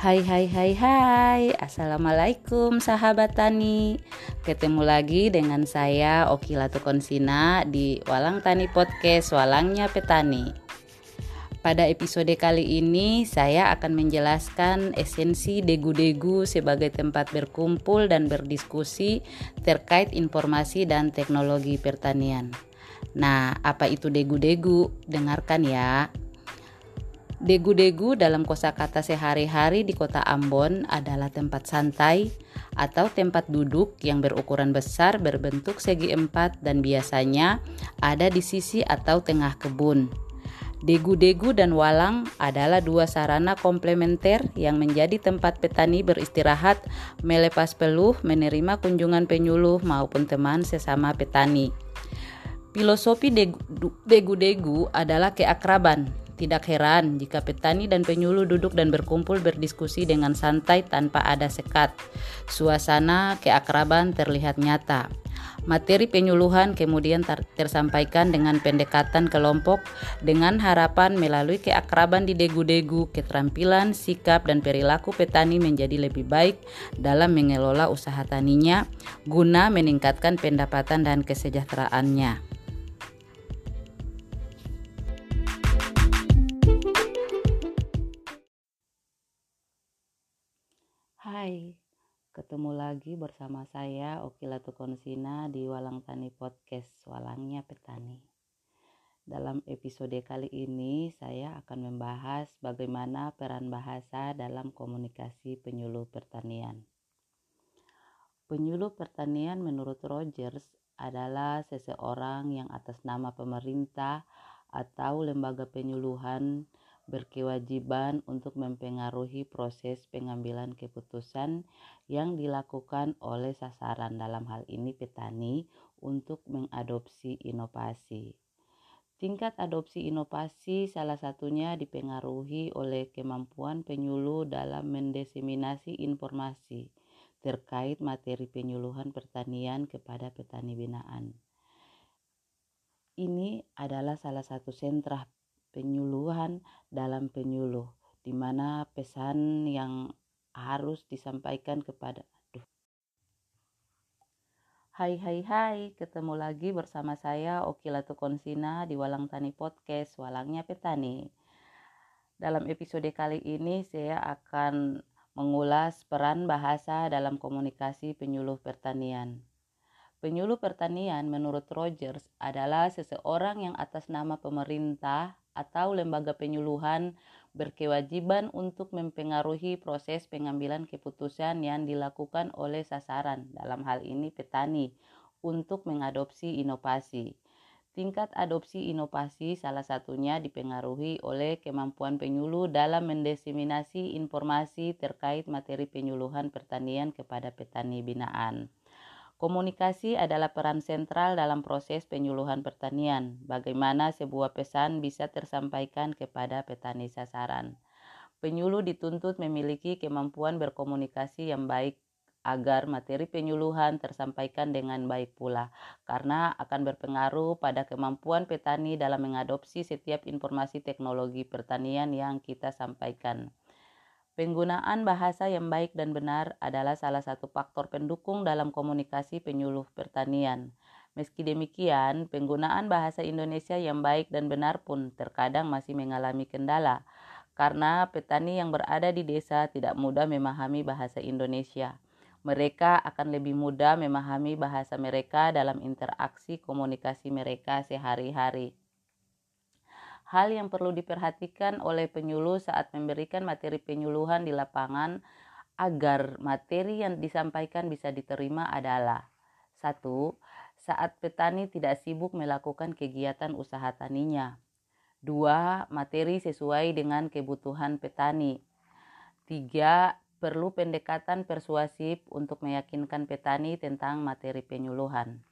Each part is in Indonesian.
Hai hai hai hai Assalamualaikum sahabat tani Ketemu lagi dengan saya Oki Latukonsina di Walang Tani Podcast Walangnya Petani Pada episode kali ini saya akan menjelaskan esensi degu-degu sebagai tempat berkumpul dan berdiskusi terkait informasi dan teknologi pertanian Nah, apa itu degu-degu? Dengarkan ya. Degu-degu dalam kosakata sehari-hari di kota Ambon adalah tempat santai atau tempat duduk yang berukuran besar berbentuk segi empat dan biasanya ada di sisi atau tengah kebun. Degu-degu dan walang adalah dua sarana komplementer yang menjadi tempat petani beristirahat, melepas peluh, menerima kunjungan penyuluh maupun teman sesama petani. Filosofi degu-degu adalah keakraban, tidak heran jika petani dan penyuluh duduk dan berkumpul berdiskusi dengan santai tanpa ada sekat. Suasana keakraban terlihat nyata. Materi penyuluhan kemudian tersampaikan dengan pendekatan kelompok dengan harapan melalui keakraban di degu-degu, keterampilan, sikap, dan perilaku petani menjadi lebih baik dalam mengelola usaha taninya guna meningkatkan pendapatan dan kesejahteraannya. Hai, ketemu lagi bersama saya Oki Latukonsina di Walang Tani Podcast Walangnya Petani. Dalam episode kali ini saya akan membahas bagaimana peran bahasa dalam komunikasi penyuluh pertanian. Penyuluh pertanian menurut Rogers adalah seseorang yang atas nama pemerintah atau lembaga penyuluhan berkewajiban untuk mempengaruhi proses pengambilan keputusan yang dilakukan oleh sasaran dalam hal ini petani untuk mengadopsi inovasi. Tingkat adopsi inovasi salah satunya dipengaruhi oleh kemampuan penyuluh dalam mendeseminasi informasi terkait materi penyuluhan pertanian kepada petani binaan. Ini adalah salah satu sentra penyuluhan dalam penyuluh di mana pesan yang harus disampaikan kepada aduh Hai hai hai, ketemu lagi bersama saya Oki Konsina di Walang Tani Podcast Walangnya Petani. Dalam episode kali ini saya akan mengulas peran bahasa dalam komunikasi penyuluh pertanian. Penyuluh pertanian menurut Rogers adalah seseorang yang atas nama pemerintah atau lembaga penyuluhan berkewajiban untuk mempengaruhi proses pengambilan keputusan yang dilakukan oleh sasaran, dalam hal ini petani, untuk mengadopsi inovasi. Tingkat adopsi inovasi salah satunya dipengaruhi oleh kemampuan penyuluh dalam mendeseminasi informasi terkait materi penyuluhan pertanian kepada petani binaan. Komunikasi adalah peran sentral dalam proses penyuluhan pertanian. Bagaimana sebuah pesan bisa tersampaikan kepada petani sasaran. Penyuluh dituntut memiliki kemampuan berkomunikasi yang baik agar materi penyuluhan tersampaikan dengan baik pula, karena akan berpengaruh pada kemampuan petani dalam mengadopsi setiap informasi teknologi pertanian yang kita sampaikan. Penggunaan bahasa yang baik dan benar adalah salah satu faktor pendukung dalam komunikasi penyuluh pertanian. Meski demikian, penggunaan bahasa Indonesia yang baik dan benar pun terkadang masih mengalami kendala karena petani yang berada di desa tidak mudah memahami bahasa Indonesia. Mereka akan lebih mudah memahami bahasa mereka dalam interaksi komunikasi mereka sehari-hari. Hal yang perlu diperhatikan oleh penyuluh saat memberikan materi penyuluhan di lapangan agar materi yang disampaikan bisa diterima adalah satu, saat petani tidak sibuk melakukan kegiatan usaha taninya. Dua, materi sesuai dengan kebutuhan petani. Tiga, perlu pendekatan persuasif untuk meyakinkan petani tentang materi penyuluhan.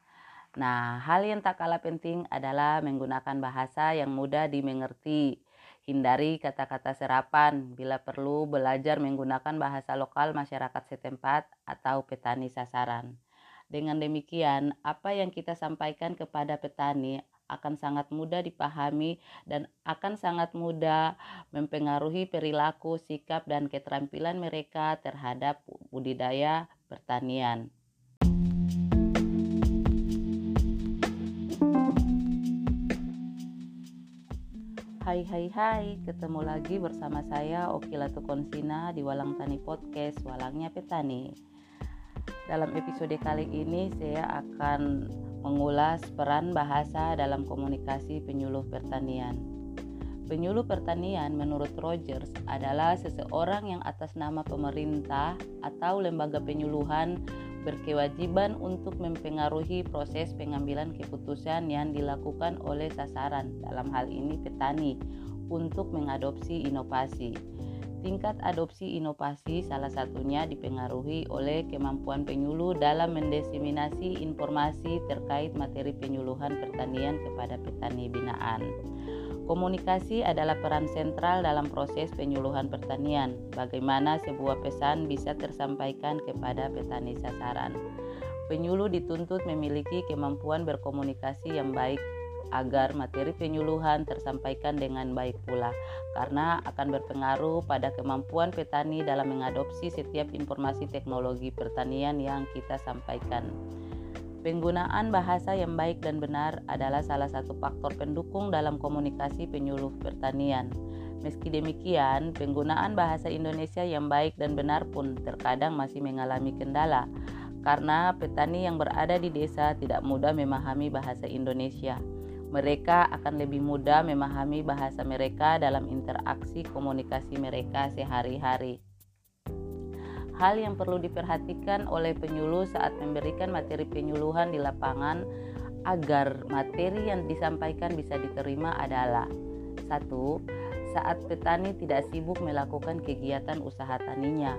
Nah, hal yang tak kalah penting adalah menggunakan bahasa yang mudah dimengerti. Hindari kata-kata serapan bila perlu belajar menggunakan bahasa lokal masyarakat setempat atau petani sasaran. Dengan demikian, apa yang kita sampaikan kepada petani akan sangat mudah dipahami dan akan sangat mudah mempengaruhi perilaku, sikap, dan keterampilan mereka terhadap budidaya pertanian. Hai hai hai, ketemu lagi bersama saya Okila Tukonsina di Walang Tani Podcast Walangnya Petani. Dalam episode kali ini saya akan mengulas peran bahasa dalam komunikasi penyuluh pertanian. Penyuluh pertanian menurut Rogers adalah seseorang yang atas nama pemerintah atau lembaga penyuluhan berkewajiban untuk mempengaruhi proses pengambilan keputusan yang dilakukan oleh sasaran, dalam hal ini petani, untuk mengadopsi inovasi. Tingkat adopsi inovasi salah satunya dipengaruhi oleh kemampuan penyuluh dalam mendiseminasi informasi terkait materi penyuluhan pertanian kepada petani binaan. Komunikasi adalah peran sentral dalam proses penyuluhan pertanian. Bagaimana sebuah pesan bisa tersampaikan kepada petani sasaran. Penyuluh dituntut memiliki kemampuan berkomunikasi yang baik agar materi penyuluhan tersampaikan dengan baik pula, karena akan berpengaruh pada kemampuan petani dalam mengadopsi setiap informasi teknologi pertanian yang kita sampaikan. Penggunaan bahasa yang baik dan benar adalah salah satu faktor pendukung dalam komunikasi penyuluh pertanian. Meski demikian, penggunaan bahasa Indonesia yang baik dan benar pun terkadang masih mengalami kendala karena petani yang berada di desa tidak mudah memahami bahasa Indonesia. Mereka akan lebih mudah memahami bahasa mereka dalam interaksi komunikasi mereka sehari-hari. Hal yang perlu diperhatikan oleh penyuluh saat memberikan materi penyuluhan di lapangan agar materi yang disampaikan bisa diterima adalah satu, saat petani tidak sibuk melakukan kegiatan usaha taninya.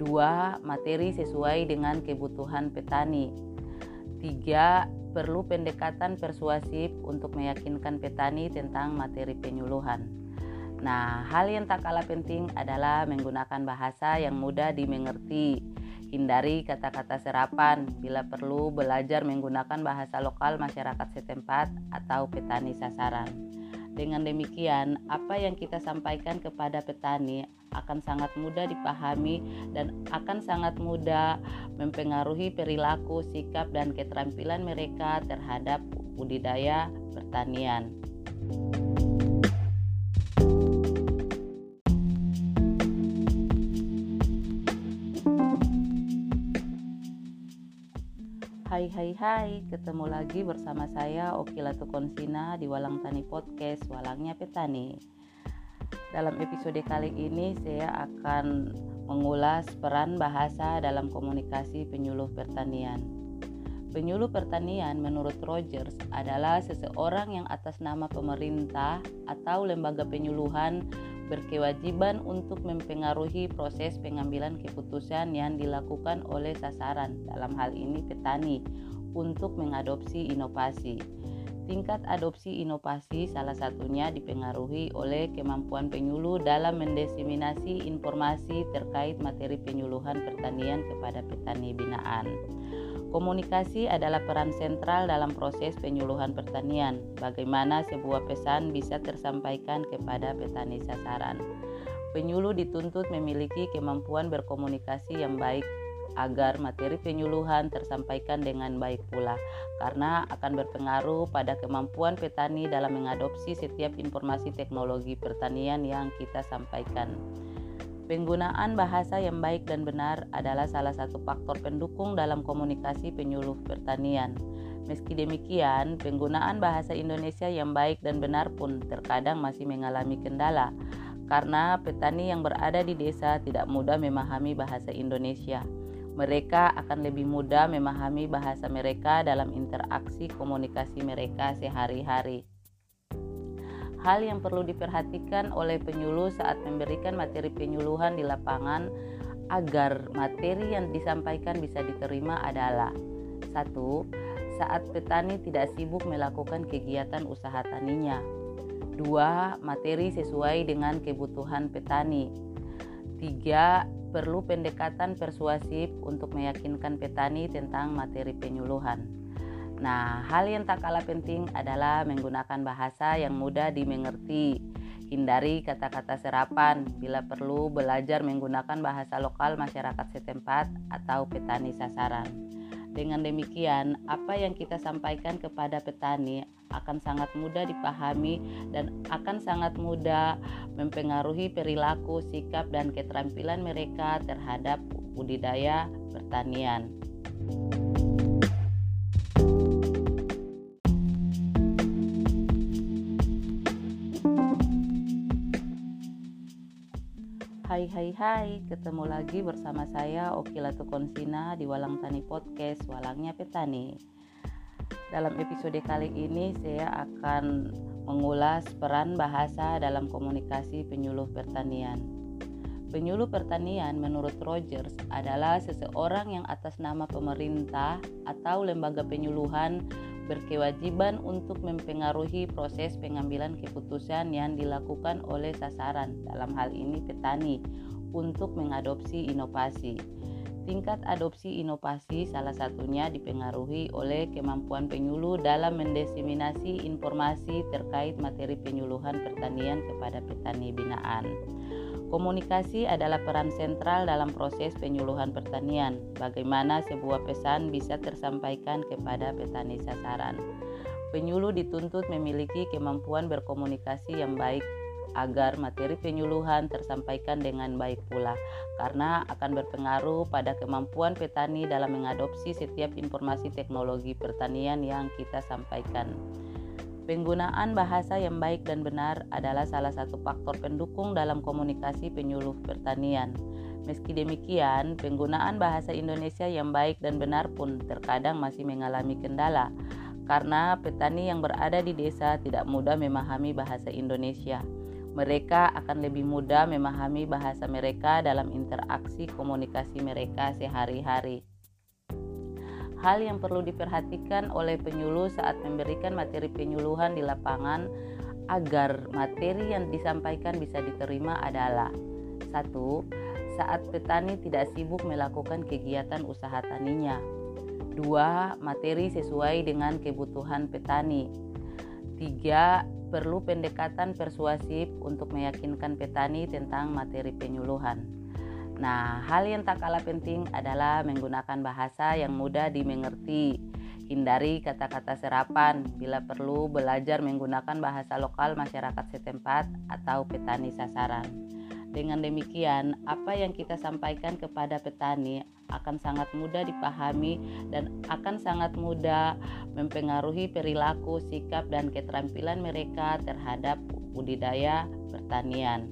Dua, materi sesuai dengan kebutuhan petani. Tiga, perlu pendekatan persuasif untuk meyakinkan petani tentang materi penyuluhan. Nah, hal yang tak kalah penting adalah menggunakan bahasa yang mudah dimengerti. Hindari kata-kata serapan bila perlu belajar menggunakan bahasa lokal masyarakat setempat atau petani sasaran. Dengan demikian, apa yang kita sampaikan kepada petani akan sangat mudah dipahami dan akan sangat mudah mempengaruhi perilaku, sikap, dan keterampilan mereka terhadap budidaya pertanian. Hai hai hai, ketemu lagi bersama saya Okila Tukonsina di Walang Tani Podcast Walangnya Petani. Dalam episode kali ini saya akan mengulas peran bahasa dalam komunikasi penyuluh pertanian. Penyuluh pertanian menurut Rogers adalah seseorang yang atas nama pemerintah atau lembaga penyuluhan berkewajiban untuk mempengaruhi proses pengambilan keputusan yang dilakukan oleh sasaran, dalam hal ini petani, untuk mengadopsi inovasi. Tingkat adopsi inovasi salah satunya dipengaruhi oleh kemampuan penyuluh dalam mendiseminasi informasi terkait materi penyuluhan pertanian kepada petani binaan. Komunikasi adalah peran sentral dalam proses penyuluhan pertanian. Bagaimana sebuah pesan bisa tersampaikan kepada petani sasaran. Penyuluh dituntut memiliki kemampuan berkomunikasi yang baik agar materi penyuluhan tersampaikan dengan baik pula, karena akan berpengaruh pada kemampuan petani dalam mengadopsi setiap informasi teknologi pertanian yang kita sampaikan. Penggunaan bahasa yang baik dan benar adalah salah satu faktor pendukung dalam komunikasi penyuluh pertanian. Meski demikian, penggunaan bahasa Indonesia yang baik dan benar pun terkadang masih mengalami kendala karena petani yang berada di desa tidak mudah memahami bahasa Indonesia. Mereka akan lebih mudah memahami bahasa mereka dalam interaksi komunikasi mereka sehari-hari. Hal yang perlu diperhatikan oleh penyuluh saat memberikan materi penyuluhan di lapangan agar materi yang disampaikan bisa diterima adalah satu, saat petani tidak sibuk melakukan kegiatan usaha taninya. Dua, materi sesuai dengan kebutuhan petani. Tiga, perlu pendekatan persuasif untuk meyakinkan petani tentang materi penyuluhan. Nah, hal yang tak kalah penting adalah menggunakan bahasa yang mudah dimengerti. Hindari kata-kata serapan bila perlu belajar menggunakan bahasa lokal masyarakat setempat atau petani sasaran. Dengan demikian, apa yang kita sampaikan kepada petani akan sangat mudah dipahami dan akan sangat mudah mempengaruhi perilaku, sikap, dan keterampilan mereka terhadap budidaya pertanian. Hai hai hai, ketemu lagi bersama saya Okilatu Konsina di Walang Tani Podcast Walangnya Petani. Dalam episode kali ini saya akan mengulas peran bahasa dalam komunikasi penyuluh pertanian. Penyuluh pertanian menurut Rogers adalah seseorang yang atas nama pemerintah atau lembaga penyuluhan berkewajiban untuk mempengaruhi proses pengambilan keputusan yang dilakukan oleh sasaran, dalam hal ini petani, untuk mengadopsi inovasi. Tingkat adopsi inovasi salah satunya dipengaruhi oleh kemampuan penyuluh dalam mendiseminasi informasi terkait materi penyuluhan pertanian kepada petani binaan. Komunikasi adalah peran sentral dalam proses penyuluhan pertanian. Bagaimana sebuah pesan bisa tersampaikan kepada petani sasaran. Penyuluh dituntut memiliki kemampuan berkomunikasi yang baik agar materi penyuluhan tersampaikan dengan baik pula, karena akan berpengaruh pada kemampuan petani dalam mengadopsi setiap informasi teknologi pertanian yang kita sampaikan. Penggunaan bahasa yang baik dan benar adalah salah satu faktor pendukung dalam komunikasi penyuluh pertanian. Meski demikian, penggunaan bahasa Indonesia yang baik dan benar pun terkadang masih mengalami kendala karena petani yang berada di desa tidak mudah memahami bahasa Indonesia. Mereka akan lebih mudah memahami bahasa mereka dalam interaksi komunikasi mereka sehari-hari. Hal yang perlu diperhatikan oleh penyuluh saat memberikan materi penyuluhan di lapangan agar materi yang disampaikan bisa diterima adalah satu, saat petani tidak sibuk melakukan kegiatan usaha taninya. Dua, materi sesuai dengan kebutuhan petani. Tiga, perlu pendekatan persuasif untuk meyakinkan petani tentang materi penyuluhan. Nah, hal yang tak kalah penting adalah menggunakan bahasa yang mudah dimengerti. Hindari kata-kata serapan bila perlu belajar menggunakan bahasa lokal masyarakat setempat atau petani sasaran. Dengan demikian, apa yang kita sampaikan kepada petani akan sangat mudah dipahami dan akan sangat mudah mempengaruhi perilaku, sikap, dan keterampilan mereka terhadap budidaya pertanian.